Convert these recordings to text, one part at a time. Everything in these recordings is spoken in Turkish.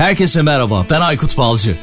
Herkese merhaba, ben Aykut Balcı.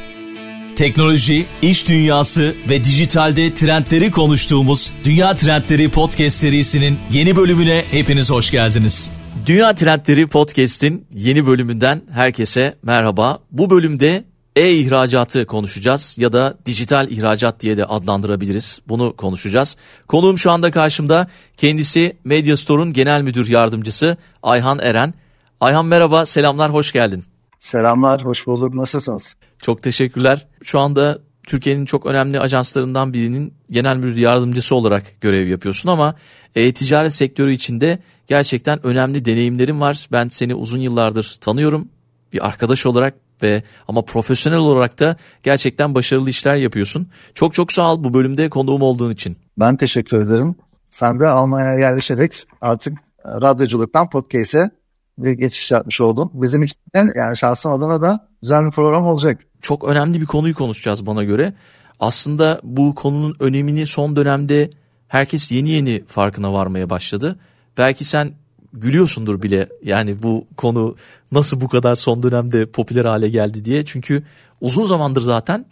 Teknoloji, iş dünyası ve dijitalde trendleri konuştuğumuz Dünya Trendleri Podcast serisinin yeni bölümüne hepiniz hoş geldiniz. Dünya Trendleri Podcast'in yeni bölümünden herkese merhaba. Bu bölümde e-ihracatı konuşacağız ya da dijital ihracat diye de adlandırabiliriz. Bunu konuşacağız. Konuğum şu anda karşımda kendisi Mediastore'un genel müdür yardımcısı Ayhan Eren. Ayhan merhaba, selamlar, hoş geldin. Selamlar, hoş bulduk. Nasılsınız? Çok teşekkürler. Şu anda Türkiye'nin çok önemli ajanslarından birinin genel müdür yardımcısı olarak görev yapıyorsun ama e-ticaret sektörü içinde gerçekten önemli deneyimlerin var. Ben seni uzun yıllardır tanıyorum bir arkadaş olarak ve ama profesyonel olarak da gerçekten başarılı işler yapıyorsun. Çok çok sağ ol bu bölümde konuğum olduğun için. Ben teşekkür ederim. Sen de Almanya'ya yerleşerek artık radyoculuktan podcast'e bir geçiş yapmış oldum. Bizim için yani şahsım adına da güzel bir program olacak. Çok önemli bir konuyu konuşacağız bana göre. Aslında bu konunun önemini son dönemde herkes yeni yeni farkına varmaya başladı. Belki sen gülüyorsundur bile yani bu konu nasıl bu kadar son dönemde popüler hale geldi diye. Çünkü uzun zamandır zaten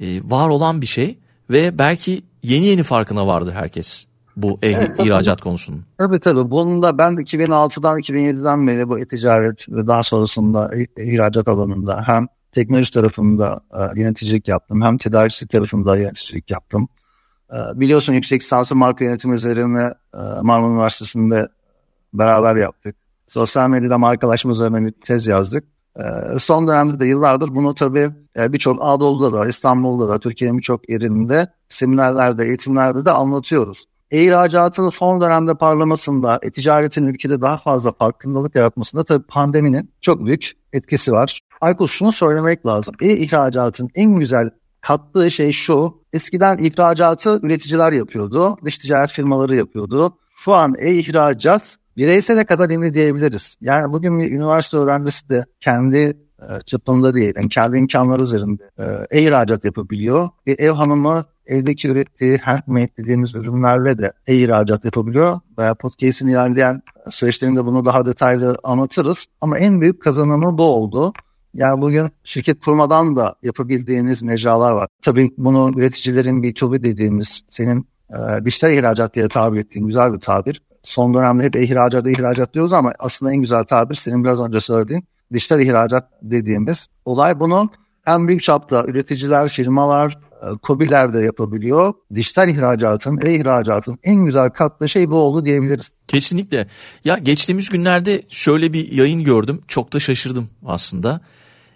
e, var olan bir şey ve belki yeni yeni farkına vardı herkes bu evet, ihracat konusunun. Tabii tabii. Bunun da ben 2006'dan 2007'den beri bu e-ticaret ve daha sonrasında ihracat alanında hem teknoloji tarafında e, yöneticilik yaptım hem tedarikçilik tarafında yöneticilik yaptım. E, biliyorsun yüksek lisansı marka yönetimi üzerine e, Marmara Üniversitesi'nde beraber yaptık. Sosyal medyada markalaşma üzerine bir tez yazdık. E, son dönemde de yıllardır bunu tabii e, birçok Anadolu'da da İstanbul'da da Türkiye'nin birçok yerinde seminerlerde, eğitimlerde de anlatıyoruz. E-ihracatın son dönemde parlamasında, e-ticaretin ülkede daha fazla farkındalık yaratmasında tabii pandeminin çok büyük etkisi var. Aykut şunu söylemek lazım. E-ihracatın en güzel kattığı şey şu. Eskiden ihracatı üreticiler yapıyordu. Dış ticaret firmaları yapıyordu. Şu an e-ihracat bireysele kadar indi diyebiliriz. Yani bugün bir üniversite öğrencisi de kendi e, çapında diyelim, kendi imkanları üzerinde e, e-ihracat yapabiliyor. Bir ev hanımı evdeki ürettiği handmade dediğimiz ürünlerle de e-ihracat yapabiliyor. Veya podcast'in ilerleyen süreçlerinde bunu daha detaylı anlatırız. Ama en büyük kazanımı bu oldu. Yani bugün şirket kurmadan da yapabildiğiniz mecralar var. Tabii bunu üreticilerin B2B dediğimiz, senin e, dijital ihracat diye tabir ettiğin güzel bir tabir. Son dönemde hep ihracat, ihracat diyoruz ama aslında en güzel tabir senin biraz önce söylediğin dijital ihracat dediğimiz olay. Bunu en büyük çapta üreticiler, firmalar, e, de yapabiliyor. Dijital ihracatın, e-ihracatın en güzel katlı şey bu oldu diyebiliriz. Kesinlikle. Ya geçtiğimiz günlerde şöyle bir yayın gördüm. Çok da şaşırdım aslında.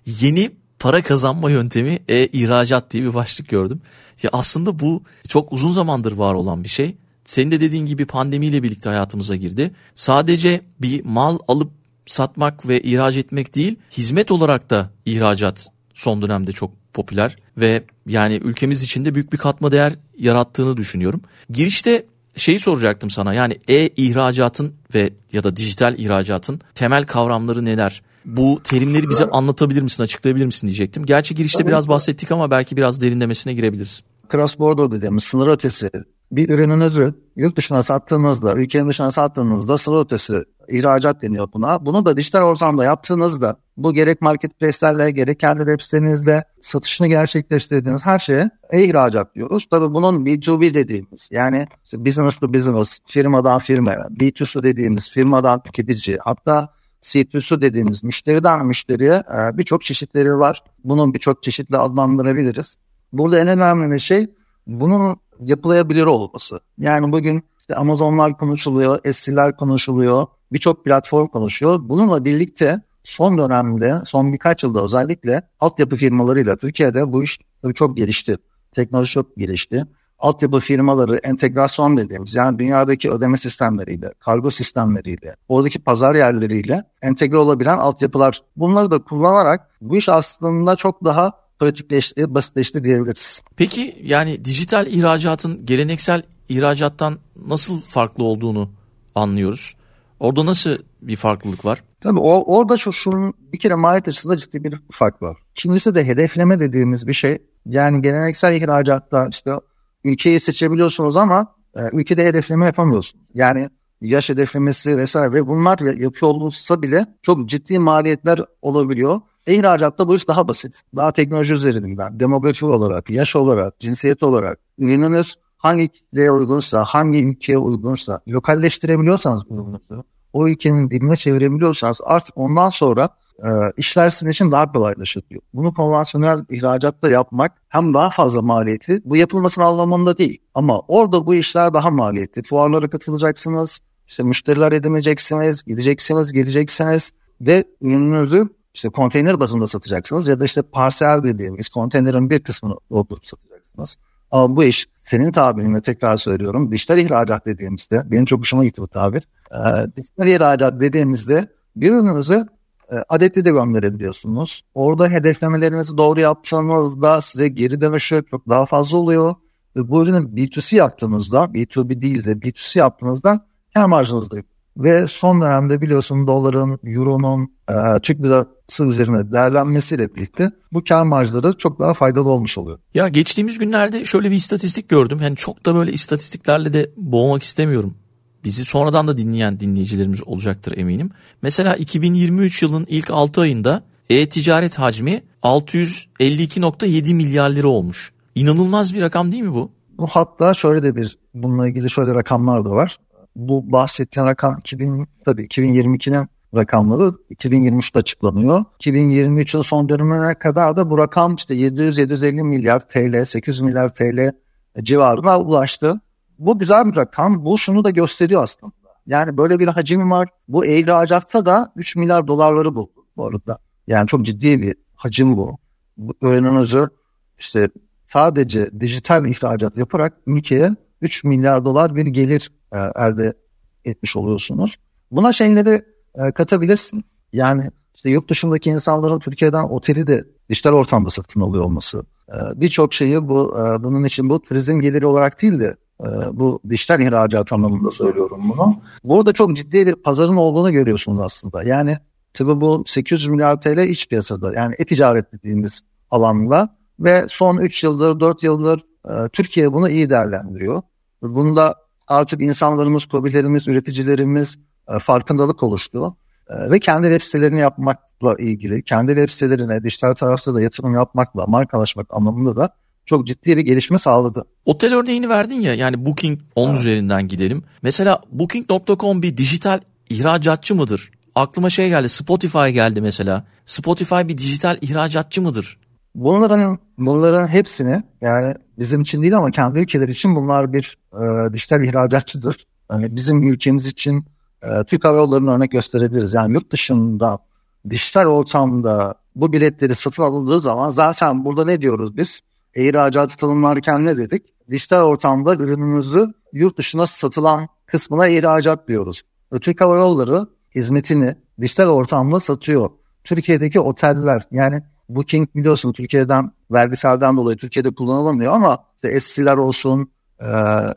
Yeni para kazanma yöntemi e-ihracat diye bir başlık gördüm. Ya aslında bu çok uzun zamandır var olan bir şey. Senin de dediğin gibi pandemiyle birlikte hayatımıza girdi. Sadece bir mal alıp satmak ve ihraç etmek değil, hizmet olarak da ihracat son dönemde çok popüler ve yani ülkemiz içinde büyük bir katma değer yarattığını düşünüyorum. Girişte şeyi soracaktım sana yani e-ihracatın ve ya da dijital ihracatın temel kavramları neler? Bu terimleri bize anlatabilir misin, açıklayabilir misin diyecektim. Gerçi girişte biraz bahsettik ama belki biraz derinlemesine girebiliriz. Cross border dediğimiz sınır ötesi bir ürününüzü yurt dışına sattığınızda, ülkenin dışına sattığınızda sınır ötesi ihracat deniyor buna. Bunu da dijital ortamda yaptığınızda bu gerek marketplace'lerle gerek kendi web sitenizde satışını gerçekleştirdiğiniz her şeye e-ihracat diyoruz. Tabii bunun B2B dediğimiz yani işte business to business, firmadan firmaya, B2C dediğimiz firmadan tüketici hatta C2C dediğimiz müşteriden müşteriye e, birçok çeşitleri var. Bunun birçok çeşitli adlandırabiliriz. Burada en önemli şey bunun yapılayabilir olması. Yani bugün işte Amazonlar konuşuluyor, Etsy'ler konuşuluyor, birçok platform konuşuyor. Bununla birlikte son dönemde, son birkaç yılda özellikle altyapı firmalarıyla Türkiye'de bu iş tabii çok gelişti. Teknoloji çok gelişti. Altyapı firmaları entegrasyon dediğimiz yani dünyadaki ödeme sistemleriyle, kargo sistemleriyle, oradaki pazar yerleriyle entegre olabilen altyapılar bunları da kullanarak bu iş aslında çok daha pratikleşti, basitleşti diyebiliriz. Peki yani dijital ihracatın geleneksel ihracattan nasıl farklı olduğunu anlıyoruz. Orada nasıl bir farklılık var? Tabii o, orada şu şunun bir kere maliyet açısından ciddi bir fark var. Kimisi de hedefleme dediğimiz bir şey. Yani geleneksel ihracatta işte ülkeyi seçebiliyorsunuz ama e, ülkede hedefleme yapamıyorsun. Yani yaş hedeflemesi vesaire ve bunlar yapıyor olursa bile çok ciddi maliyetler olabiliyor. E ihracatta bu iş daha basit. Daha teknoloji üzerinden, demografi olarak, yaş olarak, cinsiyet olarak ürününüz hangi kitleye uygunsa, hangi ülkeye uygunsa lokalleştirebiliyorsanız ürününüzü, o ülkenin diline çevirebiliyorsanız artık ondan sonra e, işler sizin için daha kolaylaşıyor. Bunu konvansiyonel ihracatta yapmak hem daha fazla maliyetli, bu yapılmasının anlamında değil. Ama orada bu işler daha maliyetli. Fuarlara katılacaksınız, işte müşteriler edineceksiniz, gideceksiniz, geleceksiniz ve ürününüzü işte konteyner bazında satacaksınız ya da işte parsel dediğimiz konteynerin bir kısmını doldurup satacaksınız. Ama bu iş senin tabirinle tekrar söylüyorum. Dijital ihracat dediğimizde, benim çok hoşuma gitti bu tabir. E, dijital ihracat dediğimizde bir ürününüzü adetli de gönderebiliyorsunuz. Orada hedeflemelerinizi doğru yaptığınızda size geri dönüşü çok daha fazla oluyor. Ve bu ürünü B2C yaptığınızda, B2B değil de B2C yaptığınızda kar marjınız da ve son dönemde biliyorsun doların, euronun, e, Türk lirası üzerine değerlenmesiyle birlikte bu kar marjları çok daha faydalı olmuş oluyor. Ya geçtiğimiz günlerde şöyle bir istatistik gördüm. Yani çok da böyle istatistiklerle de boğmak istemiyorum. Bizi sonradan da dinleyen dinleyicilerimiz olacaktır eminim. Mesela 2023 yılın ilk 6 ayında e-ticaret hacmi 652.7 milyar lira olmuş. İnanılmaz bir rakam değil mi bu? Bu hatta şöyle de bir bununla ilgili şöyle rakamlar da var bu bahsettiğin rakam 2000 tabii 2022'nin rakamları 2023'te açıklanıyor. 2023'ün son dönemine kadar da bu rakam işte 700-750 milyar TL, 800 milyar TL civarına ulaştı. Bu güzel bir rakam. Bu şunu da gösteriyor aslında. Yani böyle bir hacim var. Bu ihracatta da 3 milyar dolarları buldu bu arada. Yani çok ciddi bir hacim bu. bu ürününüzü işte sadece dijital ihracat yaparak ülkeye 3 milyar dolar bir gelir e, elde etmiş oluyorsunuz. Buna şeyleri e, katabilirsin. Yani işte yurt dışındaki insanların Türkiye'den oteli de dijital ortamda satın alıyor olması. E, Birçok şeyi bu e, bunun için bu turizm geliri olarak değil de bu dijital ihracat anlamında söylüyorum bunu. Burada çok ciddi bir pazarın olduğunu görüyorsunuz aslında. Yani tabi bu 800 milyar TL iç piyasada yani e-ticaret dediğimiz alanda ve son 3 yıldır 4 yıldır e, Türkiye bunu iyi değerlendiriyor. Bunda artık insanlarımız, kobilerimiz, üreticilerimiz e, farkındalık oluştu. E, ve kendi web sitelerini yapmakla ilgili, kendi web sitelerine dijital tarafta da yatırım yapmakla, markalaşmak anlamında da çok ciddi bir gelişme sağladı. Otel örneğini verdin ya yani Booking onun evet. üzerinden gidelim. Mesela Booking.com bir dijital ihracatçı mıdır? Aklıma şey geldi Spotify geldi mesela. Spotify bir dijital ihracatçı mıdır? Bunların bunların hepsini yani bizim için değil ama kendi ülkeler için bunlar bir e, dijital ihracatçıdır. Yani bizim ülkemiz için e, Türk Hava Yolları'nı örnek gösterebiliriz. Yani yurt dışında dijital ortamda bu biletleri satın alındığı zaman zaten burada ne diyoruz biz? İhracatı tanımlarken ne dedik? Dijital ortamda ürünümüzü yurt dışına satılan kısmına ihracat diyoruz. Türk Hava Yolları hizmetini dijital ortamda satıyor. Türkiye'deki oteller yani Booking biliyorsun Türkiye'den vergiselden dolayı Türkiye'de kullanılamıyor ama işte SC'ler olsun,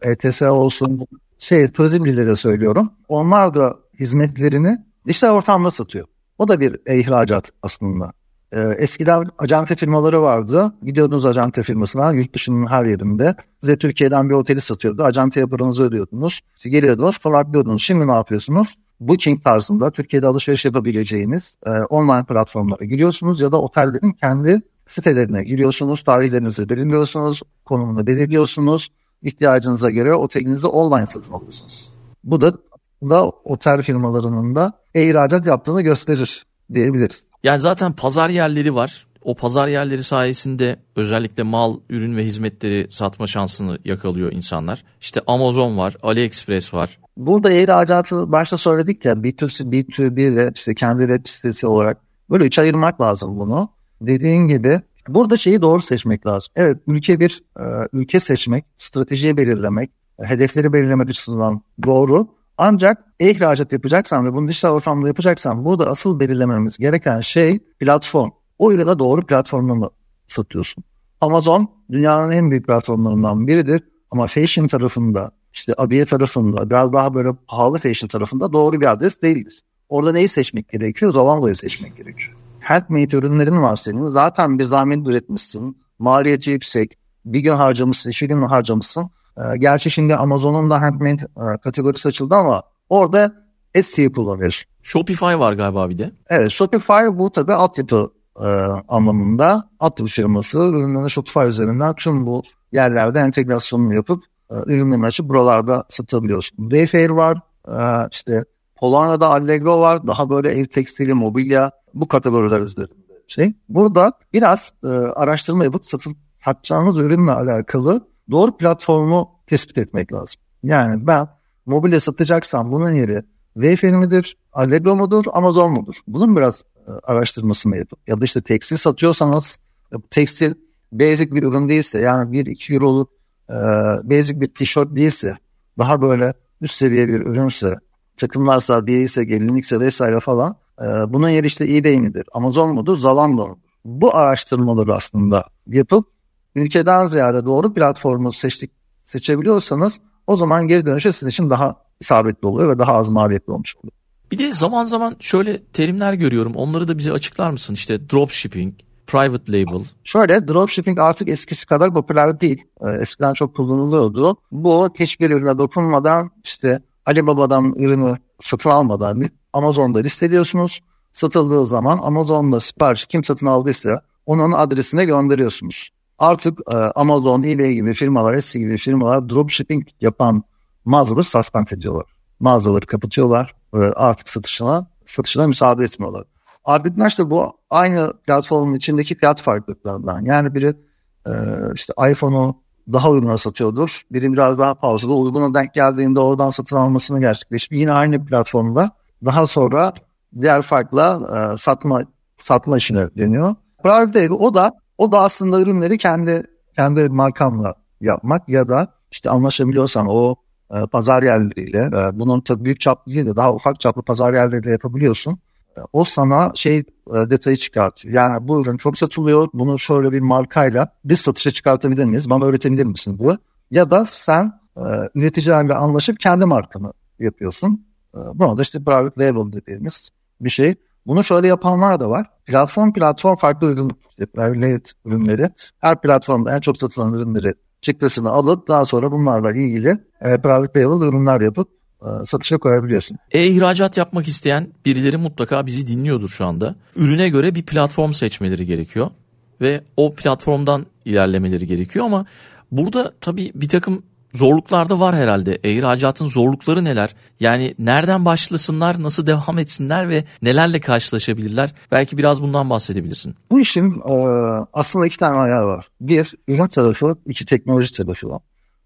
ETS e olsun, şey turizmcilere söylüyorum. Onlar da hizmetlerini dijital ortamda satıyor. O da bir ihracat aslında. Ee, eskiden acente firmaları vardı. Gidiyordunuz acente firmasına yurt dışının her yerinde. Size Türkiye'den bir oteli satıyordu. Acenteye paranızı ödüyordunuz. Siz geliyordunuz konaklıyordunuz. Şimdi ne yapıyorsunuz? Booking tarzında Türkiye'de alışveriş yapabileceğiniz e, online platformlara giriyorsunuz ya da otellerin kendi sitelerine giriyorsunuz, tarihlerinizi belirliyorsunuz, konumunu belirliyorsunuz, ihtiyacınıza göre otelinizi online satın alıyorsunuz. Bu da da otel firmalarının da e-ihracat yaptığını gösterir diyebiliriz. Yani zaten pazar yerleri var. O pazar yerleri sayesinde özellikle mal, ürün ve hizmetleri satma şansını yakalıyor insanlar. İşte Amazon var, AliExpress var. Burada ihracatı başta söyledik ya B2C, B2B ve işte kendi web sitesi olarak böyle üç ayırmak lazım bunu. Dediğin gibi burada şeyi doğru seçmek lazım. Evet ülke bir e, ülke seçmek, stratejiyi belirlemek, hedefleri belirlemek açısından doğru. Ancak ihracat yapacaksan ve bunu dijital ortamda yapacaksan burada asıl belirlememiz gereken şey platform. O ürüne doğru platformunu satıyorsun. Amazon dünyanın en büyük platformlarından biridir ama fashion tarafında işte abiye tarafında biraz daha böyle pahalı fashion tarafında doğru bir adres değildir. Orada neyi seçmek gerekiyor? Zamango'yu seçmek gerekiyor. Handmade ürünlerin var senin. Zaten bir zahmet üretmişsin. Maliyeti yüksek. Bir gün harcamışsın, iki gün harcamışsın. Ee, gerçi şimdi Amazon'un da handmade e, kategorisi açıldı ama Orada Etsy'yi kullanıyorsun. Shopify var galiba bir de. Evet Shopify bu tabii altyapı e, anlamında altyapı firması ürünlerini Shopify üzerinden tüm bu yerlerde entegrasyonunu yapıp e, ürünlerini açıp buralarda satabiliyorsun. Wayfair var, e, işte Polonya'da Allegro var, daha böyle ev tekstili, mobilya bu kategoriler üzerinde şey. Burada biraz e, araştırma yapıp satın, satacağınız ürünle alakalı doğru platformu tespit etmek lazım. Yani ben mobilya satacaksam bunun yeri Wayfair midir, Allegro mudur, Amazon mudur? Bunun biraz e, araştırmasını yapıp ya da işte tekstil satıyorsanız e, tekstil basic bir ürün değilse yani 1-2 euroluk e, basic bir tişört değilse daha böyle üst seviye bir ürünse takımlarsa, değilse, gelinlikse vesaire falan e, bunun yeri işte eBay midir, Amazon mudur, Zalando mudur? Bu araştırmaları aslında yapıp ülkeden ziyade doğru platformu seçtik seçebiliyorsanız o zaman geri dönüşü sizin için daha isabetli oluyor ve daha az maliyetli olmuş oluyor. Bir de zaman zaman şöyle terimler görüyorum. Onları da bize açıklar mısın? İşte dropshipping, private label. Şöyle dropshipping artık eskisi kadar popüler değil. Ee, eskiden çok kullanılıyordu. Bu hiçbir ürüne dokunmadan işte Alibaba'dan ürünü satın almadan Amazon'da listeliyorsunuz. Satıldığı zaman Amazon'da sipariş kim satın aldıysa onun adresine gönderiyorsunuz. Artık e, Amazon, eBay gibi firmalar, Etsy gibi firmalar dropshipping yapan mağazaları suspend ediyorlar. Mağazaları kapatıyorlar ve artık satışına satışına müsaade etmiyorlar. Arbitraj da bu aynı platformun içindeki fiyat farklılıklarından. Yani biri e, işte iPhone'u daha uyguna satıyordur. Biri biraz daha pahalı. Uyguna denk geldiğinde oradan satın almasını gerçekleşip yine aynı platformda daha sonra diğer farkla e, satma satma işine deniyor. Private o da o da aslında ürünleri kendi kendi markamla yapmak ya da işte anlaşabiliyorsan o e, pazar yerleriyle e, bunun tabii büyük çaplı değil de daha ufak çaplı pazar yerleriyle yapabiliyorsun. E, o sana şey e, detayı çıkartıyor. Yani bu ürün çok satılıyor. Bunu şöyle bir markayla biz satışa çıkartabilir miyiz? Bana öğretebilir misin bu? Ya da sen e, üreticilerle anlaşıp kendi markanı yapıyorsun. E, buna da işte private label dediğimiz bir şey. Bunu şöyle yapanlar da var. Platform platform farklı ürün, işte ürünleri. Her platformda en çok satılan ürünleri çıktısını alıp daha sonra bunlarla ilgili e, private label ürünler yapıp e, satışa koyabiliyorsun. E-ihracat yapmak isteyen birileri mutlaka bizi dinliyordur şu anda. Ürüne göre bir platform seçmeleri gerekiyor ve o platformdan ilerlemeleri gerekiyor ama burada tabii bir takım zorluklar da var herhalde. E-ihracatın zorlukları neler? Yani nereden başlasınlar, nasıl devam etsinler ve nelerle karşılaşabilirler? Belki biraz bundan bahsedebilirsin. Bu işin e, aslında iki tane ayağı var. Bir, ürün tarafı, iki teknoloji tarafı var.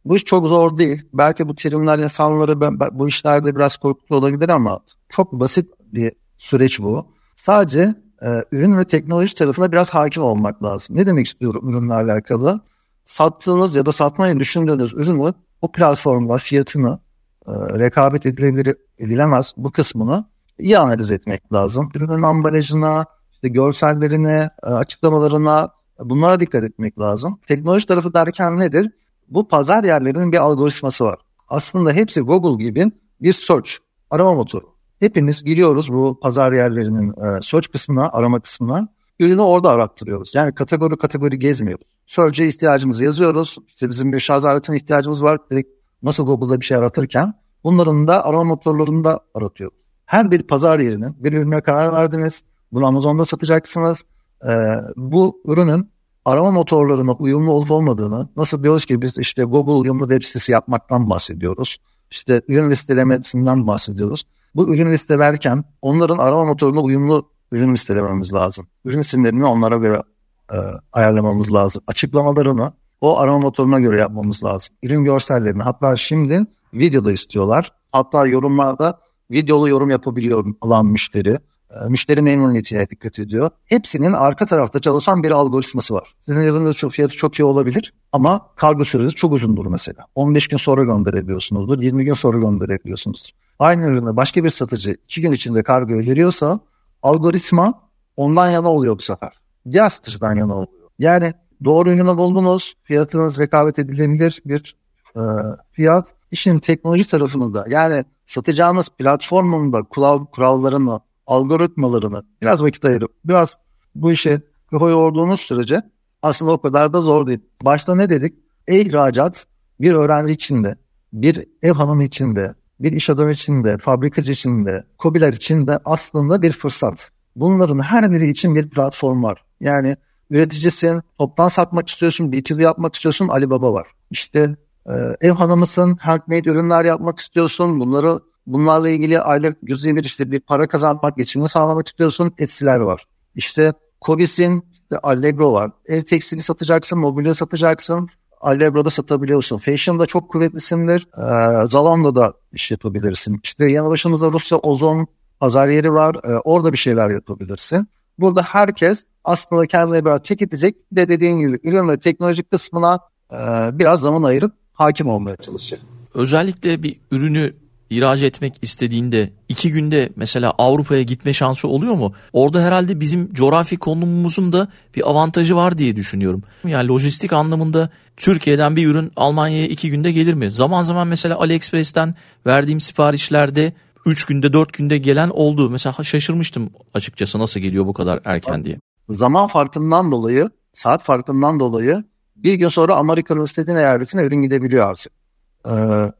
Bu iş çok zor değil. Belki bu terimler insanları ben, ben, bu işlerde biraz korkutucu olabilir ama çok basit bir süreç bu. Sadece e, ürün ve teknoloji tarafına biraz hakim olmak lazım. Ne demek istiyorum ürünle alakalı? Sattığınız ya da satmayı düşündüğünüz ürünü o platformla fiyatını e, rekabet edilebilir, edilemez bu kısmını iyi analiz etmek lazım. Ürünün ambalajına, işte görsellerine, e, açıklamalarına bunlara dikkat etmek lazım. Teknoloji tarafı derken nedir? Bu pazar yerlerinin bir algoritması var. Aslında hepsi Google gibi bir search, arama motoru. Hepimiz giriyoruz bu pazar yerlerinin e, search kısmına, arama kısmına. Ürünü orada arattırıyoruz. Yani kategori kategori gezmiyoruz. Search'e ihtiyacımızı yazıyoruz. İşte bizim bir şarj aletine ihtiyacımız var. Direkt nasıl Google'da bir şey aratırken bunların da arama motorlarında aratıyoruz. Her bir pazar yerinin bir ürüne karar verdiniz. Bunu Amazon'da satacaksınız. Ee, bu ürünün arama motorlarına uyumlu olup olmadığını nasıl diyoruz ki biz işte Google uyumlu web sitesi yapmaktan bahsediyoruz. İşte ürün listelemesinden bahsediyoruz. Bu ürün listelerken onların arama motoruna uyumlu ürün listelememiz lazım. Ürün isimlerini onlara göre e, ayarlamamız lazım. Açıklamalarını o arama motoruna göre yapmamız lazım. Ürün görsellerini hatta şimdi videoda istiyorlar. Hatta yorumlarda videolu yorum yapabiliyor alan müşteri. E, müşteri memnuniyetine dikkat ediyor. Hepsinin arka tarafta çalışan bir algoritması var. Sizin ürününüz çok fiyatı çok iyi olabilir ama kargo süresi çok uzundur mesela. 15 gün sonra gönderebiliyorsunuzdur, 20 gün sonra gönderebiliyorsunuzdur. Aynı ürünü başka bir satıcı 2 gün içinde kargo veriyorsa algoritma ondan yana oluyor bu sefer. Satıcıdan yana oluyor. Yani doğru ürünü buldunuz, fiyatınız rekabet edilebilir bir e, fiyat. İşin teknoloji tarafında yani satacağınız platformunda kural, kurallarını, algoritmalarını biraz vakit ayırıp biraz bu işe kafa yorduğunuz sürece aslında o kadar da zor değil. Başta ne dedik? E-ihracat bir öğrenci için de bir ev hanımı için de bir iş adamı için de, fabrikacı için de, kobiler için de aslında bir fırsat. Bunların her biri için bir platform var. Yani üreticisin, toptan satmak istiyorsun, B2B yapmak istiyorsun, Alibaba var. İşte e, ev hanımısın, handmade ürünler yapmak istiyorsun, bunları bunlarla ilgili aylık cüzi bir işte bir para kazanmak, geçimini sağlamak istiyorsun, Etsy'ler var. İşte Kobisin, işte Allegro var. Ev tekstili satacaksın, mobilya satacaksın, Allegro'da satabiliyorsun. Fashion'da çok kuvvetlisindir. Ee, Zalondo'da iş yapabilirsin. İşte yanı başımızda Rusya Ozon pazar yeri var. Ee, orada bir şeyler yapabilirsin. Burada herkes aslında kendine biraz çekitecek de dediğin gibi ürün ve teknolojik kısmına e, biraz zaman ayırıp hakim olmaya çalışacak. Özellikle bir ürünü ihraç etmek istediğinde iki günde mesela Avrupa'ya gitme şansı oluyor mu? Orada herhalde bizim coğrafi konumumuzun da bir avantajı var diye düşünüyorum. Yani lojistik anlamında Türkiye'den bir ürün Almanya'ya iki günde gelir mi? Zaman zaman mesela AliExpress'ten verdiğim siparişlerde 3 günde 4 günde gelen oldu. Mesela şaşırmıştım açıkçası nasıl geliyor bu kadar erken diye. Zaman farkından dolayı, saat farkından dolayı bir gün sonra Amerika'nın istediğin eyaletine ürün gidebiliyor artık. Ee,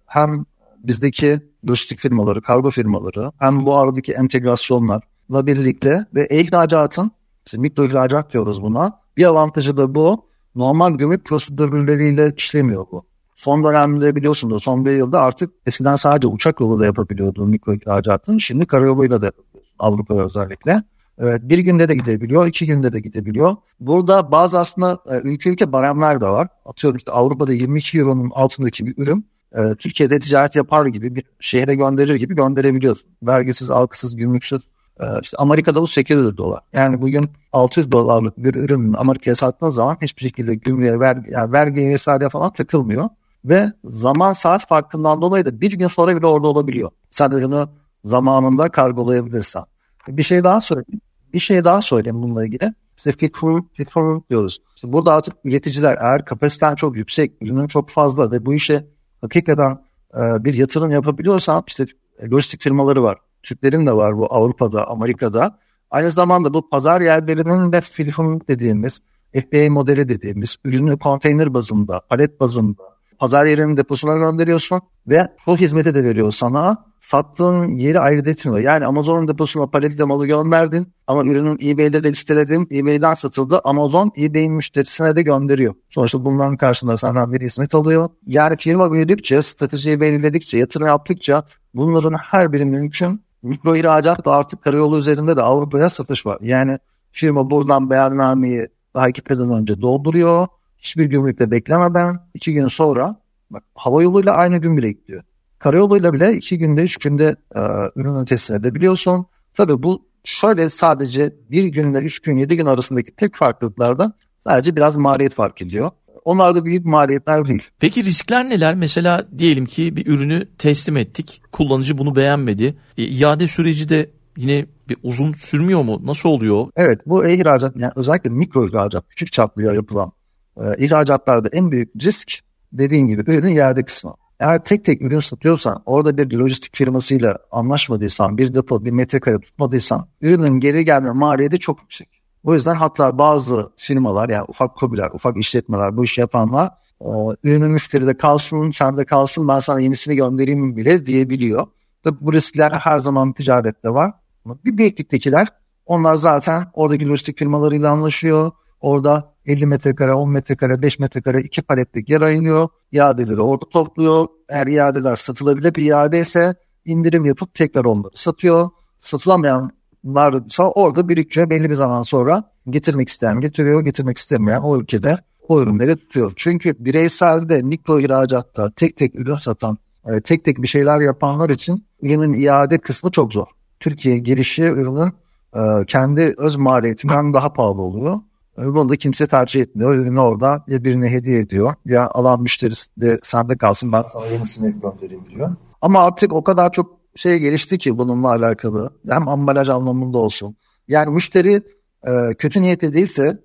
hem bizdeki lojistik firmaları, kargo firmaları hem bu aradaki entegrasyonlarla birlikte ve ihracatın, işte mikro ihracat diyoruz buna. Bir avantajı da bu. Normal gümrük prosedürleriyle işlemiyor bu. Son dönemde biliyorsunuz son bir yılda artık eskiden sadece uçak yoluyla yapabiliyordu mikro ihracatın. Şimdi karayoluyla da yapabiliyorsun Avrupa'ya özellikle. Evet, bir günde de gidebiliyor, iki günde de gidebiliyor. Burada bazı aslında e, ülke ülke baremler de var. Atıyorum işte Avrupa'da 22 euronun altındaki bir ürün e, Türkiye'de ticaret yapar gibi bir şehre gönderir gibi gönderebiliyorsun. Vergisiz, algısız, gümrüksüz. E, işte Amerika'da bu 800 dolar. Yani bugün 600 dolarlık bir ürün Amerika'ya sattığın zaman hiçbir şekilde gümrüğe, vergi, yani vergiye vesaire falan takılmıyor. Ve zaman saat farkından dolayı da bir gün sonra bile orada olabiliyor. Sen ürünü zamanında kargolayabilirsen. Bir şey daha söyleyeyim. Bir şey daha söyleyeyim bununla ilgili. İşte platform diyoruz. İşte burada artık üreticiler eğer kapasiten çok yüksek, ürünün çok fazla ve bu işe hakikaten e, bir yatırım yapabiliyorsan işte lojistik firmaları var. Türklerin de var bu Avrupa'da, Amerika'da. Aynı zamanda bu pazar yerlerinin de film dediğimiz, FBA modeli dediğimiz ürünü konteyner bazında, palet bazında, pazar yerinin deposuna gönderiyorsun ve şu hizmeti de veriyor sana. Sattığın yeri ayırt etmiyor. Yani Amazon'un deposuna paletiyle malı gönderdin ama ürünün eBay'de de listeledin. eBay'den satıldı. Amazon eBay'in müşterisine de gönderiyor. Sonuçta bunların karşında senden bir hizmet alıyor. Yani firma büyüdükçe, stratejiyi belirledikçe, yatırım yaptıkça bunların her biri mümkün. Mikro ihracat da artık karayolu üzerinde de Avrupa'ya satış var. Yani firma buradan beyannameyi daha gitmeden önce dolduruyor hiçbir gümrükte beklemeden iki gün sonra bak hava yoluyla aynı gün bile gidiyor. Karayoluyla bile iki günde üç günde e, ürünü teslim edebiliyorsun. Tabii bu şöyle sadece bir günle üç gün yedi gün arasındaki tek farklılıklardan sadece biraz maliyet fark ediyor. Onlar da büyük maliyetler değil. Peki riskler neler? Mesela diyelim ki bir ürünü teslim ettik. Kullanıcı bunu beğenmedi. E, iade süreci de yine bir uzun sürmüyor mu? Nasıl oluyor? Evet bu e-ihracat yani özellikle mikro ihracat küçük çaplıya yapılan e, ihracatlarda en büyük risk dediğin gibi ürünün iade kısmı. Eğer tek tek ürün satıyorsan, orada bir lojistik firmasıyla anlaşmadıysan, bir depo, bir metrekare tutmadıysan, ürünün geri gelme maliyeti çok yüksek. O yüzden hatta bazı firmalar yani ufak kobiler, ufak işletmeler, bu işi yapanlar e, ürünün müşteride kalsın, sende kalsın ben sana yenisini göndereyim bile diyebiliyor. Tabi bu riskler her zaman ticarette var. Bir büyüklüktekiler onlar zaten oradaki lojistik firmalarıyla anlaşıyor. Orada 50 metrekare, 10 metrekare, 5 metrekare iki paletlik yer ayırıyor. İadeleri orada topluyor. Eğer iadeler satılabilir bir iade ise indirim yapıp tekrar onları satıyor. Satılamayanlarsa orada birikiyor belli bir zaman sonra getirmek isteyen getiriyor, getirmek istemeyen o ülkede o ürünleri tutuyor. Çünkü bireyselde mikro ihracatta tek tek ürün satan, e, tek tek bir şeyler yapanlar için ürünün iade kısmı çok zor. Türkiye girişi ürünün e, kendi öz maliyetinden daha pahalı oluyor. Bunu da kimse tercih etmiyor. Ürünü orada ya birine hediye ediyor ya alan müşterisi de sende kalsın ben sana yenisini göndereyim diyor. Ama artık o kadar çok şey gelişti ki bununla alakalı. Hem ambalaj anlamında olsun. Yani müşteri e, kötü niyetli değilse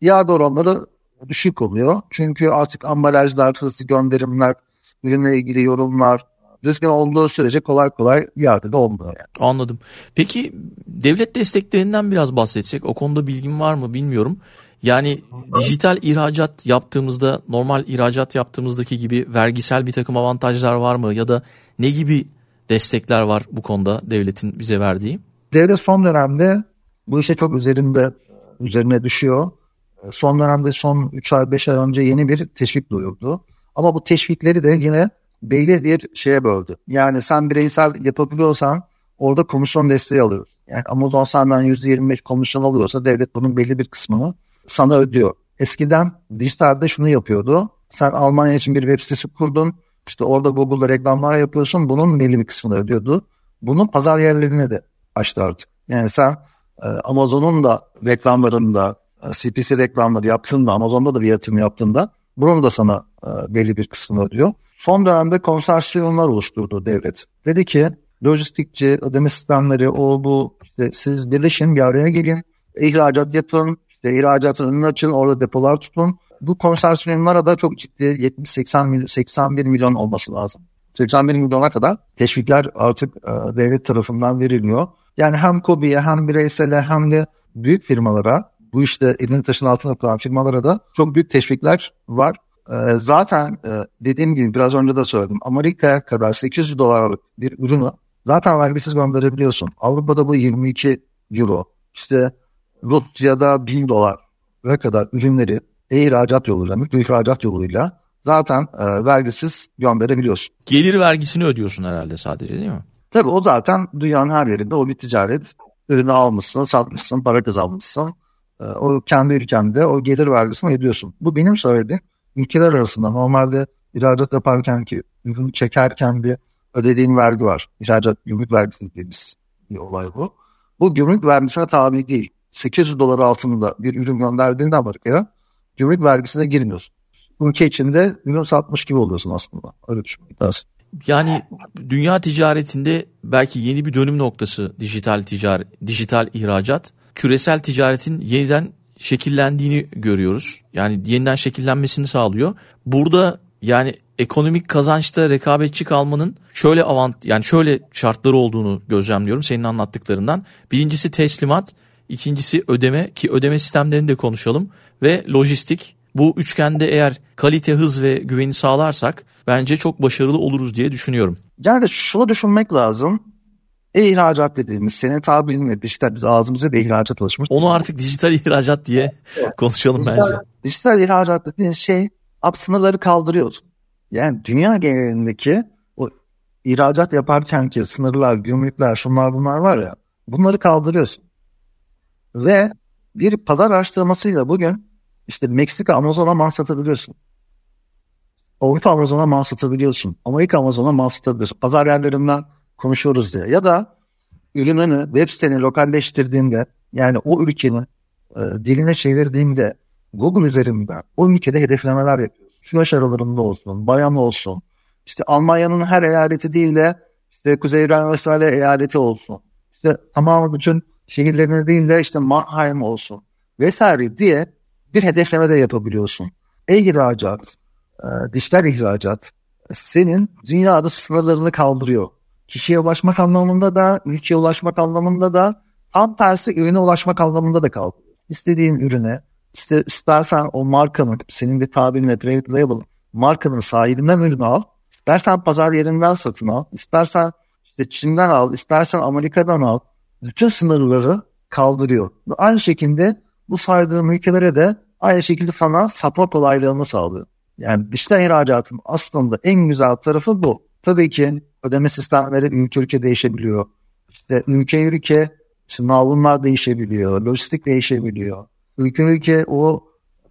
iade oranları düşük oluyor. Çünkü artık ambalajlar, hızlı gönderimler, ürünle ilgili yorumlar, düzgün olduğu sürece kolay kolay iade de olmuyor yani. Anladım. Peki devlet desteklerinden biraz bahsetsek o konuda bilgin var mı bilmiyorum. Yani dijital ihracat yaptığımızda normal ihracat yaptığımızdaki gibi vergisel bir takım avantajlar var mı ya da ne gibi destekler var bu konuda devletin bize verdiği? Devlet son dönemde bu işe çok üzerinde üzerine düşüyor. Son dönemde son 3 ay 5 ay önce yeni bir teşvik duyurdu. Ama bu teşvikleri de yine belli bir şeye böldü. Yani sen bireysel yapabiliyorsan orada komisyon desteği alıyorsun. Yani Amazon senden %25 komisyon alıyorsa devlet bunun belli bir kısmını sana ödüyor. Eskiden dijitalde şunu yapıyordu. Sen Almanya için bir web sitesi kurdun. İşte orada Google'da reklamlar yapıyorsun. Bunun belli bir kısmını ödüyordu. Bunun pazar yerlerine de açtı artık. Yani sen e, Amazon'un da reklamlarında e, CPC reklamları yaptığında Amazon'da da bir yatırım yaptığında bunun da sana e, belli bir kısmını ödüyor. Son dönemde konsorsiyumlar oluşturdu devlet. Dedi ki lojistikçi, ödeme sistemleri, o bu işte siz birleşin bir araya gelin, ihracat yapın, işte ihracatın önünü açın, orada depolar tutun. Bu konsorsiyumlara da çok ciddi 70-80 milyon, 81 milyon olması lazım. 81 milyona kadar teşvikler artık e, devlet tarafından veriliyor. Yani hem KOBİ'ye hem bireysele hem de büyük firmalara bu işte elini taşın altına koyan firmalara da çok büyük teşvikler var. E, zaten e, dediğim gibi biraz önce de söyledim. Amerika'ya kadar 800 dolarlık bir ürünü zaten vergisiz gönderebiliyorsun. Avrupa'da bu 22 euro. İşte Rusya'da 1000 dolar ve kadar ürünleri e-ihracat yoluyla, mikro ihracat yoluyla zaten e, vergisiz gönderebiliyorsun. Gelir vergisini ödüyorsun herhalde sadece değil mi? Tabii o zaten dünyanın her yerinde o bir ticaret. Ürünü almışsın, satmışsın, para kazanmışsın. E, o kendi ülkende o gelir vergisini ödüyorsun. Bu benim söylediğim ülkeler arasında normalde ihracat yaparken ki ürünü çekerken bir ödediğin vergi var. İhracat gümrük vergisi dediğimiz bir olay bu. Bu gümrük vergisine tabi değil. 800 dolar altında bir ürün gönderdiğinde Amerika'ya gümrük vergisine girmiyorsun. Ülke içinde ürün satmış gibi oluyorsun aslında. Öyle düşünmek lazım. Yani dünya ticaretinde belki yeni bir dönüm noktası dijital ticaret, dijital ihracat. Küresel ticaretin yeniden şekillendiğini görüyoruz. Yani yeniden şekillenmesini sağlıyor. Burada yani ekonomik kazançta rekabetçi kalmanın şöyle avant yani şöyle şartları olduğunu gözlemliyorum senin anlattıklarından. Birincisi teslimat, ikincisi ödeme ki ödeme sistemlerini de konuşalım ve lojistik. Bu üçgende eğer kalite, hız ve güveni sağlarsak bence çok başarılı oluruz diye düşünüyorum. Yani şunu düşünmek lazım. E-ihracat dediğimiz senin tabirinle dijital biz ağzımıza da ihracat alışmış. Onu artık dijital ihracat diye konuşalım dijital, bence. Dijital ihracat dediğin şey ab sınırları kaldırıyorsun. Yani dünya genelindeki o ihracat yaparken ki sınırlar, gümrükler, şunlar bunlar var ya bunları kaldırıyorsun. Ve bir pazar araştırmasıyla bugün işte Meksika Amazon'a mal satabiliyorsun. Avrupa Amazon'a mal satabiliyorsun. Amerika Amazon'a mal satabiliyorsun. Pazar yerlerinden konuşuyoruz diye. Ya da ürününü web siteni lokalleştirdiğinde yani o ülkenin e, diline çevirdiğinde Google üzerinden o ülkede hedeflemeler yapıyorsun. Şu yaş aralarında olsun, bayan olsun. İşte Almanya'nın her eyaleti değil de işte Kuzey İran vesaire eyaleti olsun. İşte tamamı bütün şehirlerine değil de işte Mannheim olsun vesaire diye bir hedefleme de yapabiliyorsun. E-ihracat, e, dijital ihracat senin dünyada sınırlarını kaldırıyor. Kişiye ulaşmak anlamında da, ülkeye ulaşmak anlamında da, tam tersi ürüne ulaşmak anlamında da kaldırıyor. İstediğin ürüne, iste, istersen o markanın, senin bir tabirinle private label, markanın sahibinden ürünü al, istersen pazar yerinden satın al, istersen işte Çin'den al, istersen Amerika'dan al, bütün sınırları kaldırıyor. Aynı şekilde bu saydığım ülkelere de aynı şekilde sana satma kolaylığını sağlıyor. Yani dijital ihracatın aslında en güzel tarafı bu. Tabii ki ödeme sistemleri ülke ülke değişebiliyor. İşte ülke ülke sınavlar değişebiliyor, lojistik değişebiliyor. Ülke ülke o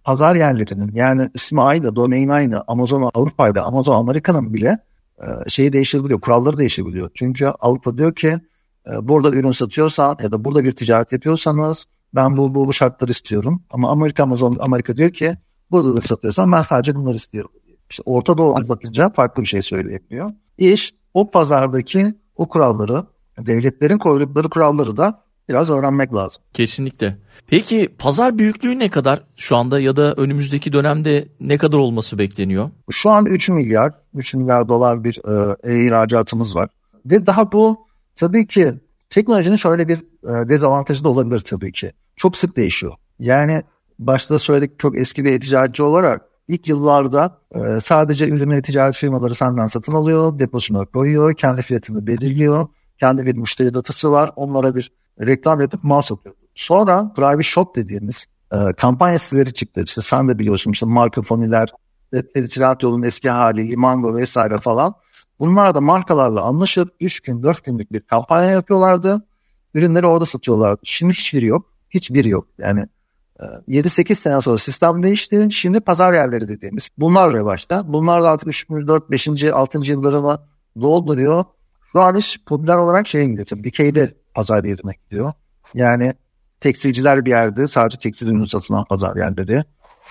pazar yerlerinin yani ismi aynı, domain aynı, Amazon Avrupa'yla, Amazon Amerika'nın bile e, şeyi değişebiliyor, kuralları değişebiliyor. Çünkü Avrupa diyor ki e, burada ürün satıyorsan ya da burada bir ticaret yapıyorsanız ben bu, bu, bu şartları istiyorum. Ama Amerika Amazon Amerika diyor ki burada ürün satıyorsan ben sadece bunları istiyorum. İşte Orta Doğu anlatınca farklı bir şey söyleyebiliyor. İş o pazardaki o kuralları, devletlerin koydukları kuralları da biraz öğrenmek lazım. Kesinlikle. Peki pazar büyüklüğü ne kadar şu anda ya da önümüzdeki dönemde ne kadar olması bekleniyor? Şu an 3 milyar, 3 milyar dolar bir e, ihracatımız var. Ve daha bu tabii ki teknolojinin şöyle bir e, dezavantajı da olabilir tabii ki. Çok sık değişiyor. Yani başta söyledik çok eski bir ticaretçi olarak ilk yıllarda e, sadece ürünü ticaret firmaları senden satın alıyor, deposuna koyuyor, kendi fiyatını belirliyor, kendi bir müşteri datası var, onlara bir reklam yapıp mal satıyor. Sonra private shop dediğimiz e, kampanya siteleri çıktı. İşte sen de biliyorsun işte marka foniler, Trendyol'un eski hali, Limango vesaire falan. Bunlar da markalarla anlaşıp 3 gün 4 günlük bir kampanya yapıyorlardı. Ürünleri orada satıyorlardı. Şimdi hiçbiri yok. Hiçbiri yok. Yani 7-8 e, sene sonra sistem değişti. Şimdi pazar yerleri dediğimiz. Bunlar revaçta. Bunlar da artık 3. 4. 5. 6. yıllarına dolduruyor. Şu an iş popüler olarak şeye gidiyor. Tabii dikeyde pazar yerine gidiyor. Yani tekstilciler bir yerde sadece tekstil ürünü satılan pazar yerleri.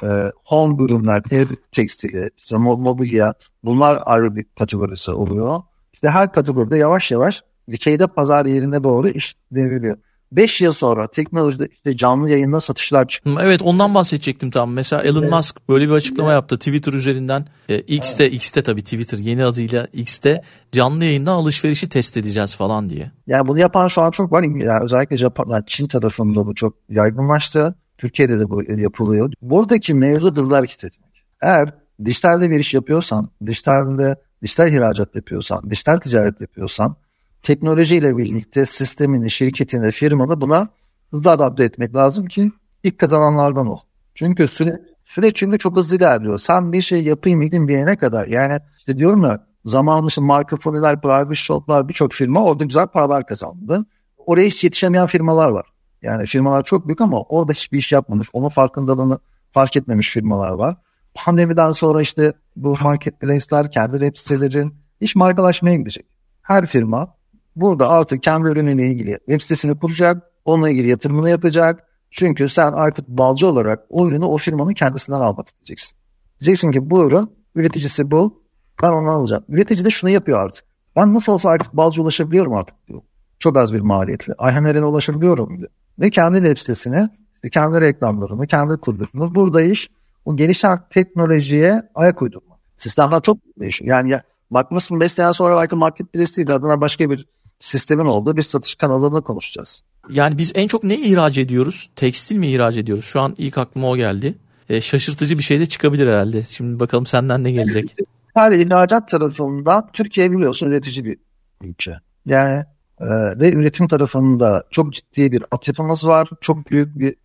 E, home ürünler, ev tekstili, işte mobilya bunlar ayrı bir kategorisi oluyor. İşte her kategoride yavaş yavaş dikeyde pazar yerine doğru iş devriliyor. 5 yıl sonra teknolojide işte canlı yayında satışlar çıktı. Evet ondan bahsedecektim tam. Mesela Elon evet. Musk böyle bir açıklama evet. yaptı Twitter üzerinden. E, X'te evet. X'te tabii Twitter yeni adıyla X'te canlı yayından alışverişi test edeceğiz falan diye. Yani bunu yapan şu an çok var. Yani özellikle Japon, yani Çin tarafında bu çok yaygınlaştı. Türkiye'de de bu yapılıyor. Buradaki mevzu hızlı hareket etmek. Eğer dijitalde bir iş yapıyorsan, dijitalde dijital ihracat yapıyorsan, dijital ticaret yapıyorsan teknolojiyle birlikte sistemini, şirketini, firmanı buna hızlı adapte etmek lazım ki ilk kazananlardan ol. Çünkü süre, süreç çünkü çok hızlı ilerliyor. Sen bir şey yapayım gideyim diyene kadar yani işte diyorum ya zamanında işte marka foniler, private shoplar birçok firma orada güzel paralar kazandı. Oraya hiç yetişemeyen firmalar var. Yani firmalar çok büyük ama orada hiçbir iş yapmamış. Onun farkındalığını fark etmemiş firmalar var. Pandemiden sonra işte bu marketplace'ler, kendi web sitelerin iş markalaşmaya gidecek. Her firma burada artık kendi ürünüyle ilgili web sitesini kuracak, onunla ilgili yatırımını yapacak. Çünkü sen Aykut Balcı olarak o ürünü o firmanın kendisinden almak isteyeceksin. Diyeceksin ki bu ürün üreticisi bu, ben onu alacağım. Üretici de şunu yapıyor artık. Ben nasıl olsa Aykut Balcı ulaşabiliyorum artık diyor. Çok az bir maliyetle. Ayhan ulaşabiliyorum diyor ve kendi web sitesini, işte kendi reklamlarını, kendi kurduklarını burada iş o gelişen teknolojiye ayak uydurma. Sistemler çok değişiyor. Yani ya, bakmışsın 5 sene sonra belki marketplace değil adına başka bir sistemin olduğu bir satış kanalını konuşacağız. Yani biz en çok ne ihraç ediyoruz? Tekstil mi ihraç ediyoruz? Şu an ilk aklıma o geldi. E, şaşırtıcı bir şey de çıkabilir herhalde. Şimdi bakalım senden ne gelecek? Her ihracat tarafında Türkiye biliyorsun üretici bir ülke. Yani ee, ve üretim tarafında çok ciddi bir altyapımız var. Çok büyük bir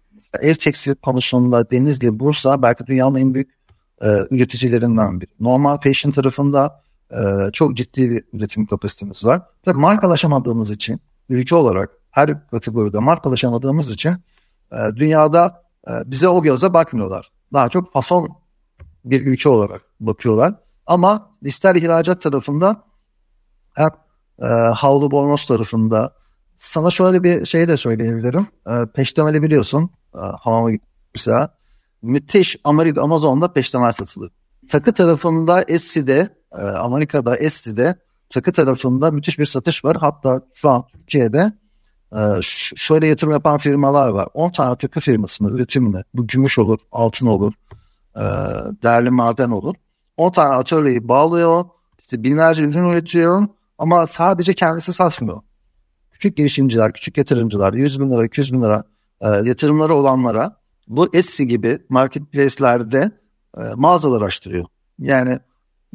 ev tekstil konusunda Denizli, Bursa belki dünyanın en büyük e, üreticilerinden biri. Normal fashion tarafında e, çok ciddi bir üretim kapasitemiz var. Tabii markalaşamadığımız için ülke olarak her kategoride markalaşamadığımız için e, dünyada e, bize o göze bakmıyorlar. Daha çok fason bir ülke olarak bakıyorlar. Ama dijital ihracat tarafında hep e, Havlu Bornoz tarafında. Sana şöyle bir şey de söyleyebilirim. E, peştemeli biliyorsun. E, hamama gitmişse. Müthiş Amerika Amazon'da peştemel satılıyor. Takı tarafında Etsy'de, e, Amerika'da Etsy'de takı tarafında müthiş bir satış var. Hatta şu an Türkiye'de e, şöyle yatırım yapan firmalar var. 10 tane takı firmasını, üretimini, bu gümüş olur, altın olur, e, değerli maden olur. 10 tane atölyeyi bağlıyor, işte binlerce ürün üretiyor ama sadece kendisi satmıyor. Küçük girişimciler, küçük yatırımcılar, 100 bin lira, 200 bin lira e, yatırımları olanlara bu Etsy gibi marketplace'lerde e, mağazalar açtırıyor. Yani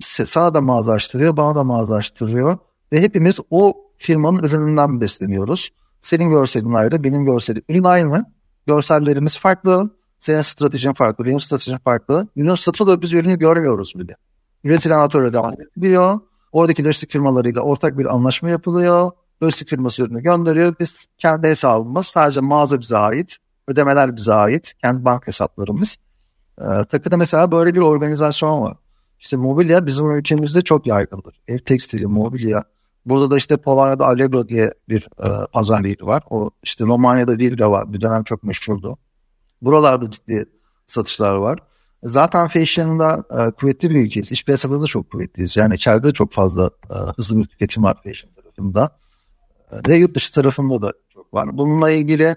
sana da mağaza açtırıyor, bana da mağaza açtırıyor. Ve hepimiz o firmanın ürününden besleniyoruz. Senin görselin ayrı, benim görselim. Ürün aynı. Görsellerimiz farklı. Senin stratejin farklı, benim stratejim farklı. Ürün satılıyor, biz ürünü görmüyoruz bile. Üretilen atölyede biliyor. Oradaki lojistik firmalarıyla ortak bir anlaşma yapılıyor. Lojistik firması ürünü gönderiyor. Biz kendi hesabımız sadece mağaza bize ait. Ödemeler bize ait. Kendi bank hesaplarımız. Ee, takıda mesela böyle bir organizasyon var. İşte mobilya bizim ülkemizde çok yaygındır. Ev tekstili, mobilya. Burada da işte Polonya'da Allegro diye bir e, pazar yeri var. O işte Romanya'da değil de var. Bir dönem çok meşhurdu. Buralarda ciddi satışlar var. Zaten fashion'da e, kuvvetli bir ülkeyiz. İş piyasada da çok kuvvetliyiz. Yani içeride de çok fazla e, hızlı bir tüketim var fashion tarafında. E, ve yurt dışı tarafında da çok var. Bununla ilgili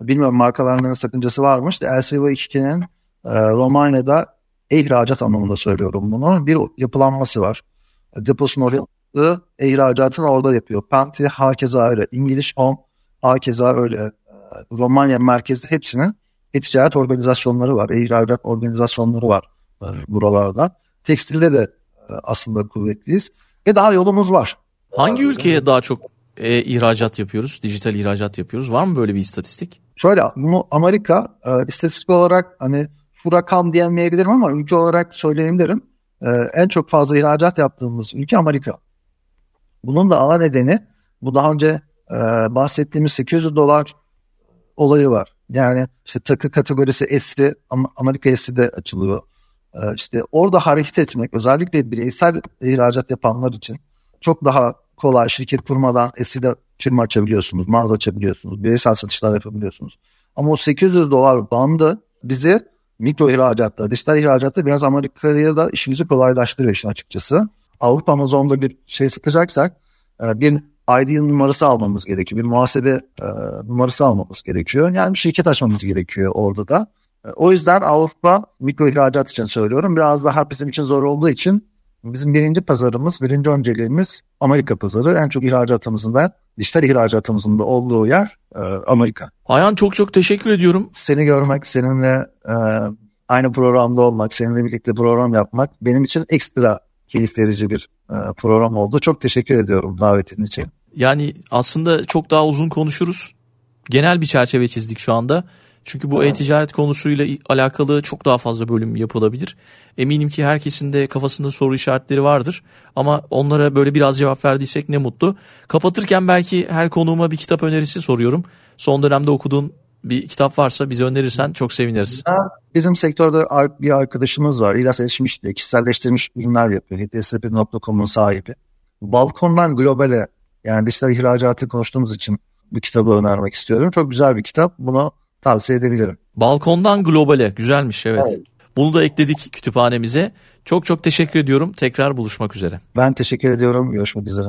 bilmiyorum markalarının sakıncası varmış. LCV2'nin e, Romanya'da ihracat anlamında söylüyorum bunu. Bir yapılanması var. Deposunu oraya ihracatını orada yapıyor. Penti hakeza öyle. İngiliz Home hakeza öyle. E, Romanya merkezi hepsinin e-ticaret organizasyonları var, e-ihracat organizasyonları var e, buralarda. Tekstilde de e, aslında kuvvetliyiz. Ve daha yolumuz var. Hangi ülkeye daha çok e, ihracat yapıyoruz? Dijital ihracat yapıyoruz. Var mı böyle bir istatistik? Şöyle bunu Amerika e, istatistik olarak hani şu rakam diyemeyebilirim ama ülke olarak söyleyebilirim. E, en çok fazla ihracat yaptığımız ülke Amerika. Bunun da ana nedeni bu daha önce e, bahsettiğimiz 800 dolar olayı var. Yani işte takı kategorisi S'i Amerika S'i de açılıyor. E, işte orada hareket etmek özellikle bireysel ihracat yapanlar için çok daha kolay şirket kurmadan S'de firma açabiliyorsunuz, mağaza açabiliyorsunuz, bireysel satışlar yapabiliyorsunuz. Ama o 800 dolar bandı bizi mikro ihracatta, dijital ihracatta biraz Amerika'ya da işimizi kolaylaştırıyor işin açıkçası. Avrupa Amazon'da bir şey satacaksak e, bir ID numarası almamız gerekiyor. Bir muhasebe e, numarası almamız gerekiyor. Yani bir şirket açmamız gerekiyor orada da. E, o yüzden Avrupa mikro ihracat için söylüyorum. Biraz daha bizim için zor olduğu için bizim birinci pazarımız, birinci önceliğimiz Amerika pazarı. En çok ihracatımızın da dijital ihracatımızın da olduğu yer e, Amerika. Ayhan çok çok teşekkür ediyorum. Seni görmek, seninle e, aynı programda olmak, seninle birlikte program yapmak benim için ekstra keyif verici bir e, program oldu. Çok teşekkür ediyorum davetin için. Yani aslında çok daha uzun konuşuruz. Genel bir çerçeve çizdik şu anda. Çünkü bu e-ticaret konusuyla alakalı çok daha fazla bölüm yapılabilir. Eminim ki herkesin de kafasında soru işaretleri vardır. Ama onlara böyle biraz cevap verdiysek ne mutlu. Kapatırken belki her konuğuma bir kitap önerisi soruyorum. Son dönemde okuduğun bir kitap varsa bize önerirsen çok seviniriz. Bizim sektörde bir arkadaşımız var. İlyas Erişmiş diye kişiselleştirilmiş ürünler yapıyor. HTSP.com'un sahibi. Balkondan globale yani dijital ihracatı konuştuğumuz için bu kitabı önermek istiyorum. Çok güzel bir kitap. Bunu tavsiye edebilirim. Balkondan globale güzelmiş evet. evet. Bunu da ekledik kütüphanemize. Çok çok teşekkür ediyorum. Tekrar buluşmak üzere. Ben teşekkür ediyorum. Görüşmek üzere.